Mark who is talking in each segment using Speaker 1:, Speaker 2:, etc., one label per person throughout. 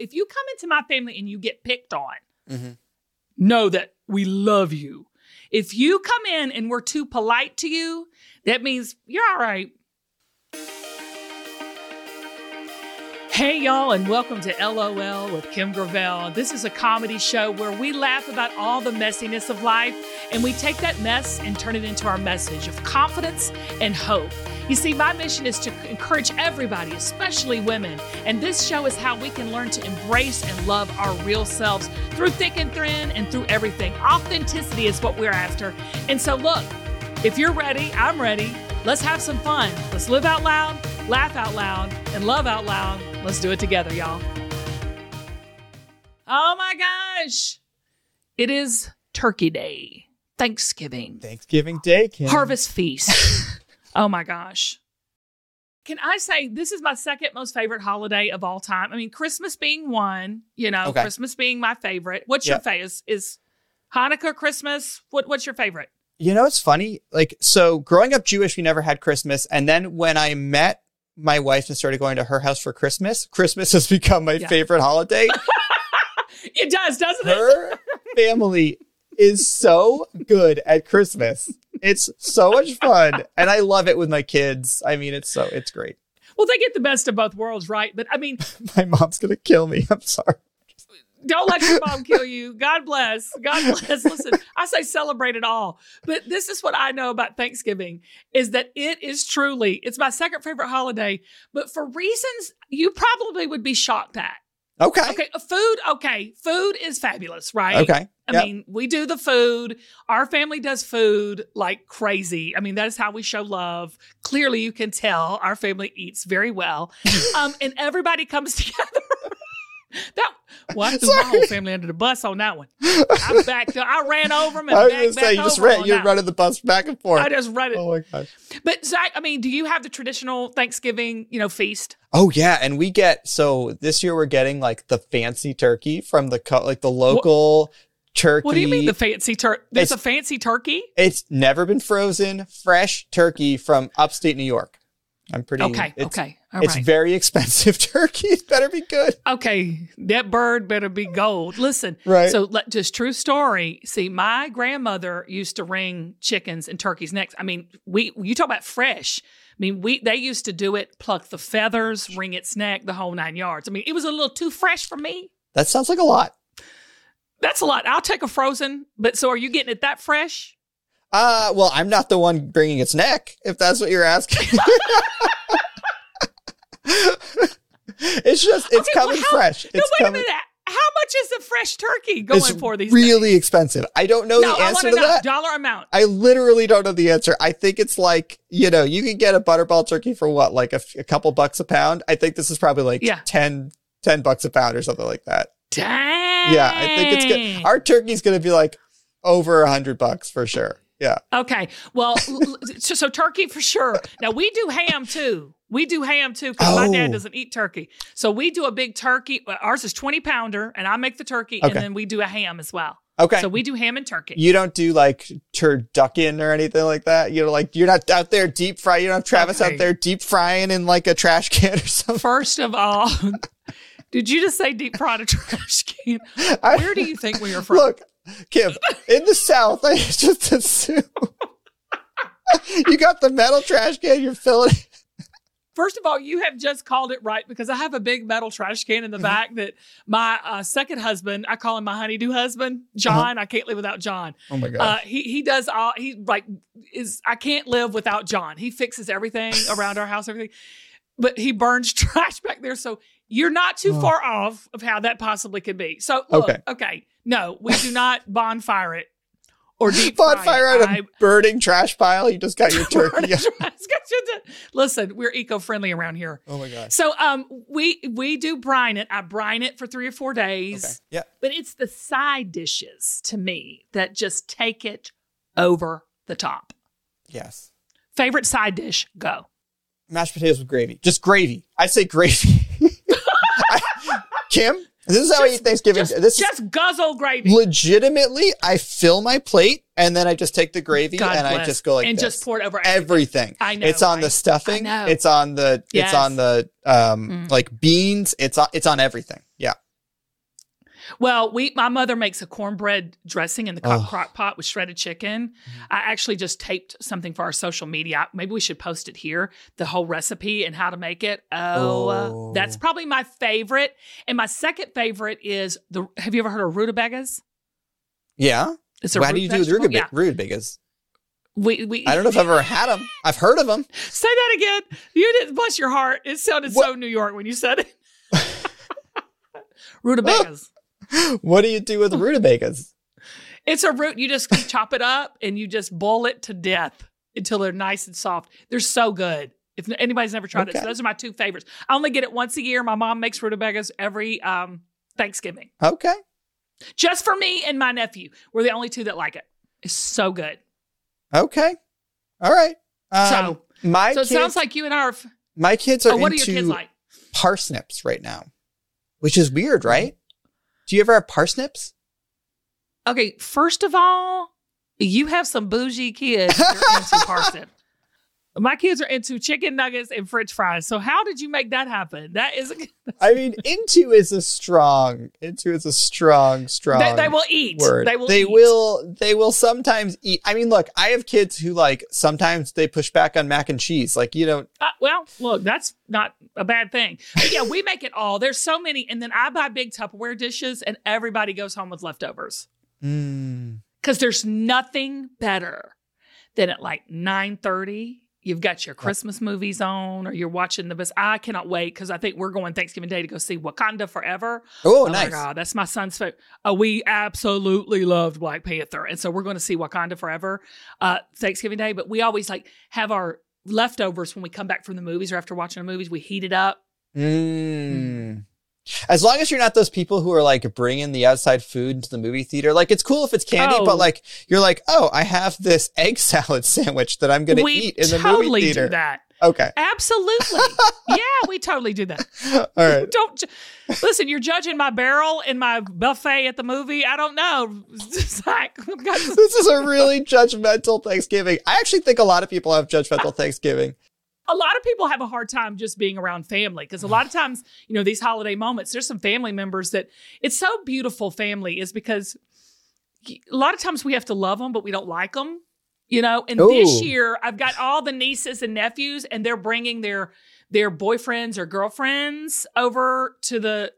Speaker 1: if you come into my family and you get picked on,
Speaker 2: Mhm.
Speaker 1: know that we love you. If you come in and we're too polite to you, that means you're all right. Hey, y'all, and welcome to LOL with Kim Gravel. This is a comedy show where we laugh about all the messiness of life and we take that mess and turn it into our message of confidence and hope. You see, my mission is to encourage everybody, especially women, and this show is how we can learn to embrace and love our real selves through thick and thin and through everything. Authenticity is what we're after. And so, look, if you're ready, I'm ready. Let's have some fun. Let's live out loud, laugh out loud, and love out loud. Let's do it together, y'all. Oh my gosh. It is Turkey Day, Thanksgiving,
Speaker 2: Thanksgiving Day, Kim.
Speaker 1: Harvest Feast. oh my gosh. Can I say this is my second most favorite holiday of all time? I mean, Christmas being one, you know,
Speaker 2: Okay.
Speaker 1: Christmas being my favorite. What's your favorite? Is, is Hanukkah, Christmas? What, what's your favorite?
Speaker 2: You know, it's funny. Like, so growing up Jewish, we never had Christmas. And then when I met my wife and started going to her house for Christmas, Christmas has become my
Speaker 1: Yeah.
Speaker 2: favorite holiday.
Speaker 1: It does, doesn't it?
Speaker 2: her family is so good at Christmas. It's so much fun. And I love it with my kids. I mean, it's so, it's great.
Speaker 1: Well, they get the best of both worlds, right? But I mean,
Speaker 2: My mom's going to kill me. I'm sorry.
Speaker 1: don't let your mom kill you. God bless. God bless. Listen, I say celebrate it all. But this is what I know about Thanksgiving is that it is truly, it's my second favorite holiday, but for reasons you probably would be shocked at.
Speaker 2: Okay.
Speaker 1: Okay, food, okay. Food is fabulous, right?
Speaker 2: Okay.
Speaker 1: I
Speaker 2: Yep.
Speaker 1: mean, we do the food. Our family does food like crazy. I mean, that is how we show love. Clearly, you can tell our family eats very well. Um, and everybody comes together. that well, I threw my whole family under the bus on that one. I backed up. I ran over them and
Speaker 2: I was going to
Speaker 1: back
Speaker 2: you just ran, you're running the bus back and forth.
Speaker 1: I just ran it.
Speaker 2: Oh my gosh.
Speaker 1: But Zach, I mean, do you have the traditional Thanksgiving, you know, feast?
Speaker 2: Oh yeah, and we get so this year we're getting like the fancy turkey from the like the local turkey.
Speaker 1: What do you mean the fancy turkey? There's a fancy turkey.
Speaker 2: It's never been frozen, fresh turkey from upstate New York. I'm pretty
Speaker 1: Okay,
Speaker 2: It's,
Speaker 1: okay, all right.
Speaker 2: it's very expensive turkey. It better be good.
Speaker 1: okay, that bird better be gold. Listen,
Speaker 2: Right.
Speaker 1: So, let, just true story. See, my grandmother used to wring chickens and turkeys' necks. I mean, we you talk about fresh. I mean, we they used to do it, pluck the feathers, wring its neck, the whole nine yards. I mean, it was a little too fresh for me.
Speaker 2: That sounds like a lot.
Speaker 1: That's a lot. I'll take a frozen, but so are you getting it that fresh?
Speaker 2: Uh, well, I'm not the one bringing its neck, if that's what you're asking. it's just, it's
Speaker 1: Okay, well,
Speaker 2: coming
Speaker 1: how-
Speaker 2: fresh. It's
Speaker 1: no, wait
Speaker 2: coming.
Speaker 1: a minute. How much is a fresh turkey going for these days?
Speaker 2: really
Speaker 1: days?
Speaker 2: expensive. I don't know
Speaker 1: No,
Speaker 2: the answer
Speaker 1: to
Speaker 2: to
Speaker 1: know
Speaker 2: that.
Speaker 1: dollar amount.
Speaker 2: I literally don't know the answer. I think it's like, you know, you can get a butterball turkey for what, like a couple bucks a pound. I think this is probably like
Speaker 1: Yeah.
Speaker 2: 10, 10 bucks a pound or something like that.
Speaker 1: Dang.
Speaker 2: Yeah, I think it's good. Our turkey's going to be like over a hundred bucks for sure. Yeah.
Speaker 1: Okay. Well, so, so turkey for sure. Now we do ham too. We do ham too because my dad
Speaker 2: Oh.
Speaker 1: doesn't eat turkey. So we do a big turkey. Ours is 20 pounder and I make the turkey and then we do a ham as well.
Speaker 2: Okay.
Speaker 1: So we do ham and turkey.
Speaker 2: you don't do like turducken or anything like that. You know, like you're not out there deep fry. You don't have Travis
Speaker 1: Okay.
Speaker 2: out there deep frying in like a trash can or something.
Speaker 1: First of all, did you just say deep fried a trash can? Where do you think we are from?
Speaker 2: Look, Kim, in the South, I just assume you got the metal trash can. You're filling.
Speaker 1: First of all, you have just called it right because I have a big metal trash can
Speaker 2: Mm-hmm.
Speaker 1: in the back that my uh, second husband, I call him my honeydew husband, John. I can't live without John.
Speaker 2: Oh my god.
Speaker 1: Uh, he he does all he like is I can't live without John. He fixes everything around our house, everything. But he burns trash back there, so you're not too
Speaker 2: Oh.
Speaker 1: far off of how that possibly could be. So look,
Speaker 2: Okay.
Speaker 1: okay, no, we do not bonfire it or deep
Speaker 2: Bonfire
Speaker 1: it.
Speaker 2: a burning trash pile. You just got your turkey.
Speaker 1: Listen, we're eco-friendly around here.
Speaker 2: oh my gosh.
Speaker 1: So um we we do brine it. I brine it for three or four days.
Speaker 2: Okay. Yeah.
Speaker 1: But it's the side dishes to me that just take it over the top.
Speaker 2: Yes.
Speaker 1: Favorite side dish? Go.
Speaker 2: Mashed potatoes with gravy. Just gravy. I say gravy. I- Kim, this is how I eat Thanksgiving.
Speaker 1: Just,
Speaker 2: this
Speaker 1: just guzzle gravy.
Speaker 2: legitimately. I fill my plate and then I just take the gravy
Speaker 1: God
Speaker 2: and I just go like
Speaker 1: and
Speaker 2: this.
Speaker 1: just pour it over everything.
Speaker 2: everything.
Speaker 1: I know,
Speaker 2: It's on the stuffing.
Speaker 1: I.
Speaker 2: It's on the.
Speaker 1: Yes.
Speaker 2: It's on the um
Speaker 1: Mm.
Speaker 2: like beans. It's on. It's on everything. Yeah.
Speaker 1: Well, we my mother makes a cornbread dressing in the
Speaker 2: Oh.
Speaker 1: crock pot with shredded chicken. I actually just taped something for our social media. Maybe we should post it here, the whole recipe and how to make it. Oh, uh,
Speaker 2: Oh.
Speaker 1: that's probably my favorite. And my second favorite is the have you ever heard of rutabagas?
Speaker 2: Yeah.
Speaker 1: It's a
Speaker 2: How do you do
Speaker 1: vegetable.
Speaker 2: rutabagas?
Speaker 1: Yeah.
Speaker 2: Rutabagas.
Speaker 1: We, we
Speaker 2: I don't know if I've ever had them. I've heard of them.
Speaker 1: say that again. You didn't bless your heart. It sounded so New York when you said it. rutabagas.
Speaker 2: What do you do with rutabagas?
Speaker 1: It's a root. You just chop it up and you just boil it to death until they're nice and soft. They're so good. If anybody's never tried it, so those are my two favorites. I only get it once a year. My mom makes rutabagas every um, Thanksgiving,
Speaker 2: Okay.
Speaker 1: just for me and my nephew. We're the only two that like it. It's so good.
Speaker 2: Okay. All right. Um,
Speaker 1: so,
Speaker 2: my
Speaker 1: so it
Speaker 2: kids,
Speaker 1: sounds like you and I are. f-
Speaker 2: my kids are
Speaker 1: Oh, what are
Speaker 2: into
Speaker 1: your kids like?
Speaker 2: parsnips right now, which is weird, right? Do you ever have parsnips?
Speaker 1: Okay, first of all, you have some bougie kids that are into parsnip. My kids are into chicken nuggets and French fries. So how did you make that happen? That is,
Speaker 2: I mean, into is a strong. Into is a strong, strong.
Speaker 1: they, they will eat.
Speaker 2: word.
Speaker 1: They will.
Speaker 2: They
Speaker 1: eat.
Speaker 2: will. They will sometimes eat. I mean, look, I have kids who like sometimes they push back on mac and cheese. Like you know,
Speaker 1: Uh, well, look, that's not a bad thing. But yeah, we make it all. There's so many, and then I buy big Tupperware dishes, and everybody goes home with leftovers
Speaker 2: mm,
Speaker 1: because there's nothing better than at like nine thirty. You've got your Christmas movies on, or you're watching the best. I cannot wait because I think we're going Thanksgiving Day to go see Wakanda Forever.
Speaker 2: oh,
Speaker 1: my
Speaker 2: nice.
Speaker 1: god, that's my son's favorite. Uh, we absolutely loved Black Panther, and so we're going to see Wakanda Forever uh, Thanksgiving Day. But we always like have our leftovers when we come back from the movies or after watching the movies. We heat it up.
Speaker 2: Mm. As long as you're not those people who are like bringing the outside food into the movie theater, like it's cool if it's candy,
Speaker 1: Oh.
Speaker 2: but like you're like, oh, I have this egg salad sandwich that I'm gonna eat in the movie theater.
Speaker 1: do that.
Speaker 2: Okay,
Speaker 1: Absolutely, yeah, we totally do that.
Speaker 2: all right.
Speaker 1: Don't ju- listen. You're judging my barrel and my buffet at the movie. I don't know. Like, I've got this-
Speaker 2: This is a really judgmental Thanksgiving. I actually think a lot of people have judgmental Thanksgiving.
Speaker 1: A lot of people have a hard time just being around family because a lot of times, you know, these holiday moments, there's some family members that it's so beautiful. Family is because a lot of times we have to love them, but we don't like them, you know. And this year, I've got all the nieces and nephews, and they're bringing their their boyfriends or girlfriends over to the,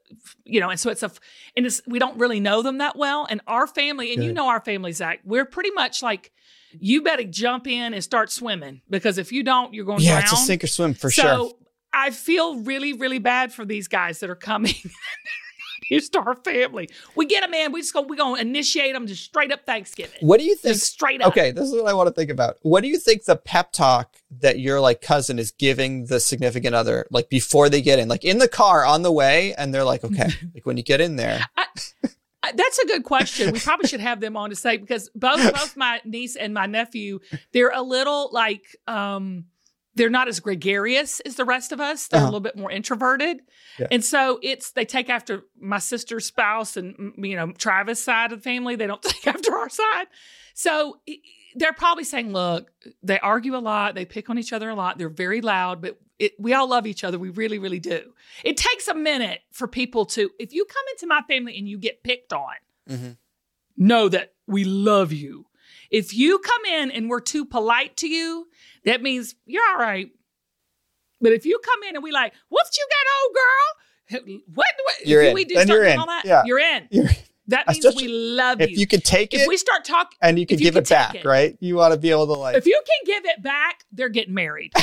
Speaker 1: you know, and so it's a, and it's we don't really know them that well. And our family, and you know our family, Zach, we're pretty much like. You better jump in and start swimming because if you don't, you're going to
Speaker 2: Yeah,
Speaker 1: drown.
Speaker 2: it's a sink or swim for sure.
Speaker 1: so
Speaker 2: sure.
Speaker 1: I feel really, really bad for these guys that are coming. Used to our family. We get them in. We just go. We gonna initiate them to straight up Thanksgiving.
Speaker 2: What do you think?
Speaker 1: Just straight up.
Speaker 2: Okay, this is what I want to think about. What do you think the pep talk that your like cousin is giving the significant other, like before they get in, like in the car on the way, and they're like, okay, like when you get in there,
Speaker 1: Uh, That's a good question. We probably should have them on to say because both both my niece and my nephew, they're a little like um they're not as gregarious as the rest of us. They're
Speaker 2: Uh-huh.
Speaker 1: a little bit more introverted.
Speaker 2: Yeah.
Speaker 1: And so it's they take after my sister's spouse and you know Travis side of the family. They don't take after our side. So they're probably saying, look, they argue a lot, they pick on each other a lot, they're very loud, but it, we all love each other. We really, really do. It takes a minute for people to, if you come into my family and you get picked on,
Speaker 2: Mhm.
Speaker 1: know that we love you. If you come in and we're too polite to you, that means you're all right. But if you come in and we like, what you got, old girl? What? what
Speaker 2: You're
Speaker 1: if
Speaker 2: in.
Speaker 1: We do
Speaker 2: Then you're in.
Speaker 1: All that,
Speaker 2: Yeah.
Speaker 1: You're in.
Speaker 2: you're,
Speaker 1: That means
Speaker 2: Especially
Speaker 1: we love you.
Speaker 2: if
Speaker 1: you.
Speaker 2: can take
Speaker 1: if
Speaker 2: it if
Speaker 1: we start talking,
Speaker 2: and you can
Speaker 1: if you
Speaker 2: give
Speaker 1: can
Speaker 2: it back,
Speaker 1: it.
Speaker 2: right? You want to be able to like.
Speaker 1: if you can give it back, they're getting married.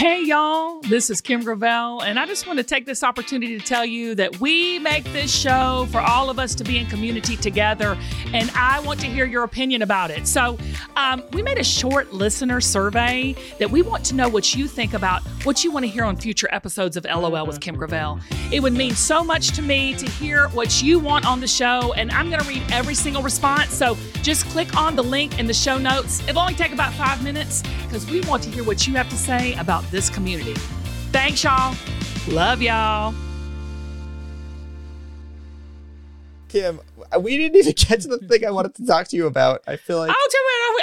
Speaker 1: Hey, y'all, this is Kim Gravel, and I just want to take this opportunity to tell you that we make this show for all of us to be in community together, and I want to hear your opinion about it. So, um, we made a short listener survey that we want to know what you think about what you want to hear on future episodes of LOL with Kim Gravel. It would mean so much to me to hear what you want on the show, and I'm going to read every single response. So, just click on the link in the show notes. It'll only take about five minutes because we want to hear what you have to say about this community. Thanks, y'all. Love y'all.
Speaker 2: Kim, we didn't even get to the thing I wanted to talk to you about. I feel like
Speaker 1: Oh,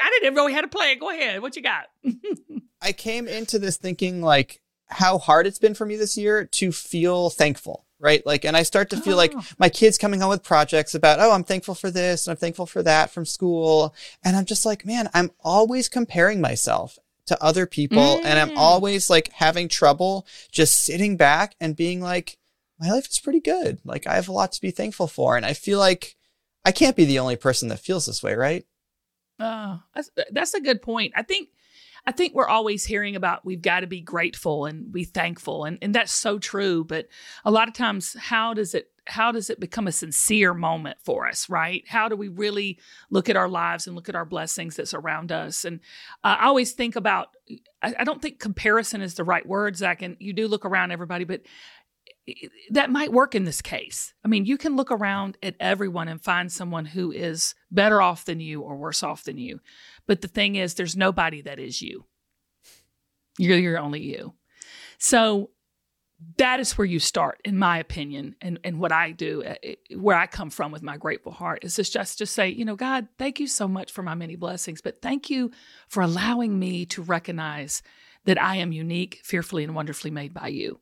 Speaker 1: I didn't even know we had a play it. Go ahead. What you got?
Speaker 2: I came into this thinking like how hard it's been for me this year to feel thankful, right? Like, and I start to feel like
Speaker 1: Oh.
Speaker 2: my kids coming home with projects about, oh, I'm thankful for this and I'm thankful for that from school. And I'm just like, man, I'm always comparing myself to other people and I'm
Speaker 1: Mm.
Speaker 2: always like having trouble just sitting back and being like, my life is pretty good. Like, I have a lot to be thankful for. And I feel like I can't be the only person that feels this way, right?
Speaker 1: Oh, that's, that's a good point. I think I think we're always hearing about we've got to be grateful and be thankful and, and that's so true. But a lot of times how does it how does it become a sincere moment for us, right? How do we really look at our lives and look at our blessings that's around us? And uh, I always think about I, I don't think comparison is the right word, Zach, and you do look around everybody, but that might work in this case. I mean, you can look around at everyone and find someone who is better off than you or worse off than you. But the thing is, there's nobody that is you. You're, you're only you. So that is where you start, in my opinion, and, and what I do, uh, where I come from with my grateful heart is just, just to say, you know, God, thank you so much for my many blessings, but thank you for allowing me to recognize that I am unique, fearfully and wonderfully made by you.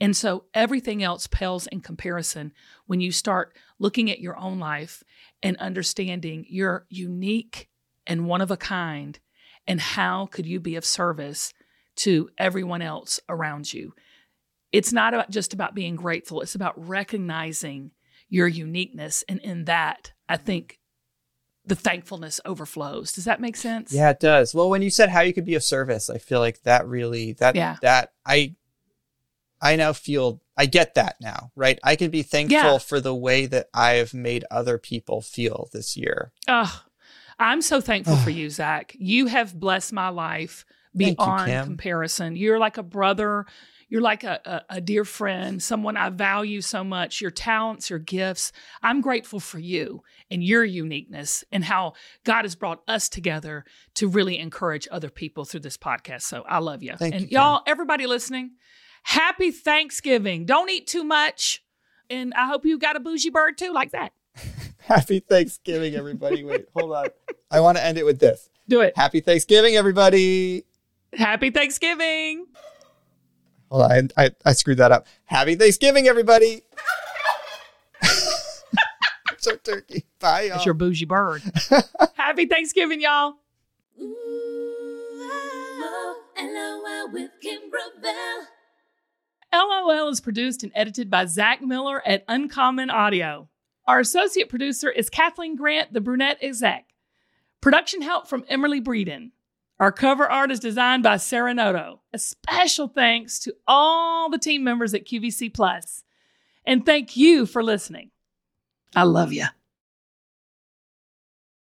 Speaker 1: And so everything else pales in comparison when you start looking at your own life and understanding you're unique and one of a kind, and how could you be of service to everyone else around you. It's not about just about being grateful, it's about recognizing your uniqueness. And in that, I think the thankfulness overflows. Does that make sense?
Speaker 2: Yeah, it does. Well, when you said how you could be of service, I feel like that really that
Speaker 1: Yeah.
Speaker 2: that I I now feel I get that now, right? I can be thankful
Speaker 1: Yeah.
Speaker 2: for the way that I've made other people feel this year.
Speaker 1: Oh, I'm so thankful for you, Zach. You have blessed my life
Speaker 2: Thank you,
Speaker 1: beyond comparison. You're like a brother. You're like a, a, a dear friend, someone I value so much. Your talents, your gifts. I'm grateful for you and your uniqueness and how God has brought us together to really encourage other people through this podcast. So I love you.
Speaker 2: Thank
Speaker 1: and
Speaker 2: you,
Speaker 1: y'all, everybody listening, happy Thanksgiving. Don't eat too much. And I hope you got a bougie bird too, like that.
Speaker 2: Happy Thanksgiving, everybody. Wait, hold on. I want to end it with this.
Speaker 1: Do it.
Speaker 2: Happy Thanksgiving, everybody.
Speaker 1: Happy Thanksgiving.
Speaker 2: Hold on, I, I, I screwed that up. Happy Thanksgiving, everybody. so turkey. Bye, y'all.
Speaker 1: It's your bougie bird. Happy Thanksgiving, y'all.
Speaker 3: LOL ah, with Kim Gravel.
Speaker 1: LOL is produced and edited by Zach Miller at Uncommon Audio. Our associate producer is Kathleen Grant, the brunette exec. Production help from Emily Breeden. Our cover art is designed by Sarah Noto. A special thanks to all the team members at QVC Plus. And thank you for listening. I love you.